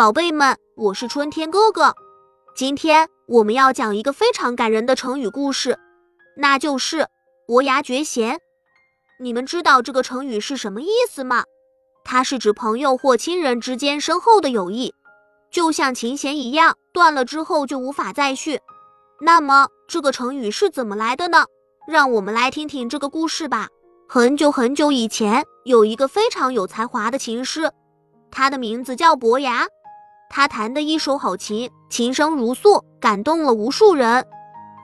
宝贝们，我是春天哥哥。今天我们要讲一个非常感人的成语故事，那就是“伯牙绝弦”。你们知道这个成语是什么意思吗？它是指朋友或亲人之间深厚的友谊，就像琴弦一样，断了之后就无法再续。那么这个成语是怎么来的呢？让我们来听听这个故事吧。很久很久以前，有一个非常有才华的琴师，他的名字叫伯牙。他弹的一手好琴，琴声如诉，感动了无数人。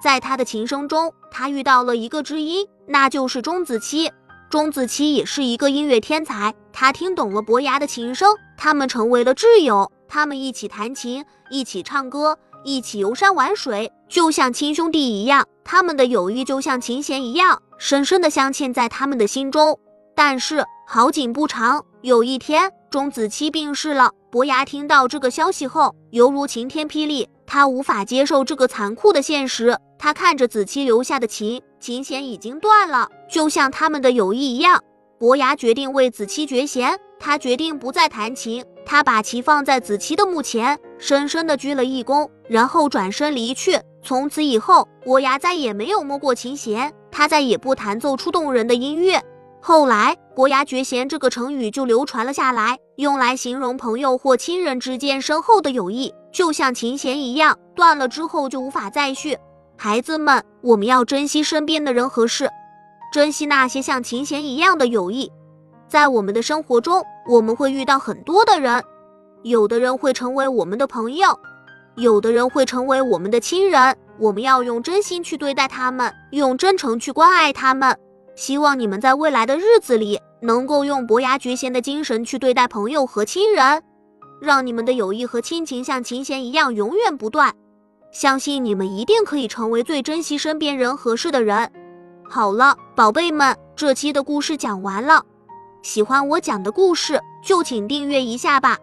在他的琴声中，他遇到了一个知音，那就是钟子期。钟子期也是一个音乐天才，他听懂了伯牙的琴声，他们成为了挚友。他们一起弹琴，一起唱歌，一起游山玩水，就像亲兄弟一样。他们的友谊就像琴弦一样，深深的镶嵌在他们的心中。但是好景不长，有一天，钟子期病逝了。伯牙听到这个消息后，犹如晴天霹雳，他无法接受这个残酷的现实。他看着子期留下的琴，琴弦已经断了，就像他们的友谊一样。伯牙决定为子期绝弦，他决定不再弹琴，他把琴放在子期的墓前，深深的鞠了一躬，然后转身离去。从此以后，伯牙再也没有摸过琴弦，他再也不弹奏出动人的音乐。后来，“伯牙绝弦”这个成语就流传了下来，用来形容朋友或亲人之间深厚的友谊，就像琴弦一样，断了之后就无法再续。孩子们，我们要珍惜身边的人和事，珍惜那些像琴弦一样的友谊。在我们的生活中，我们会遇到很多的人，有的人会成为我们的朋友，有的人会成为我们的亲人。我们要用真心去对待他们，用真诚去关爱他们。希望你们在未来的日子里能够用伯牙绝弦的精神去对待朋友和亲人，让你们的友谊和亲情像琴弦一样永远不断。相信你们一定可以成为最珍惜身边人和事的人。好了，宝贝们，这期的故事讲完了。喜欢我讲的故事，就请订阅一下吧。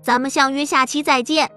咱们相约下期再见。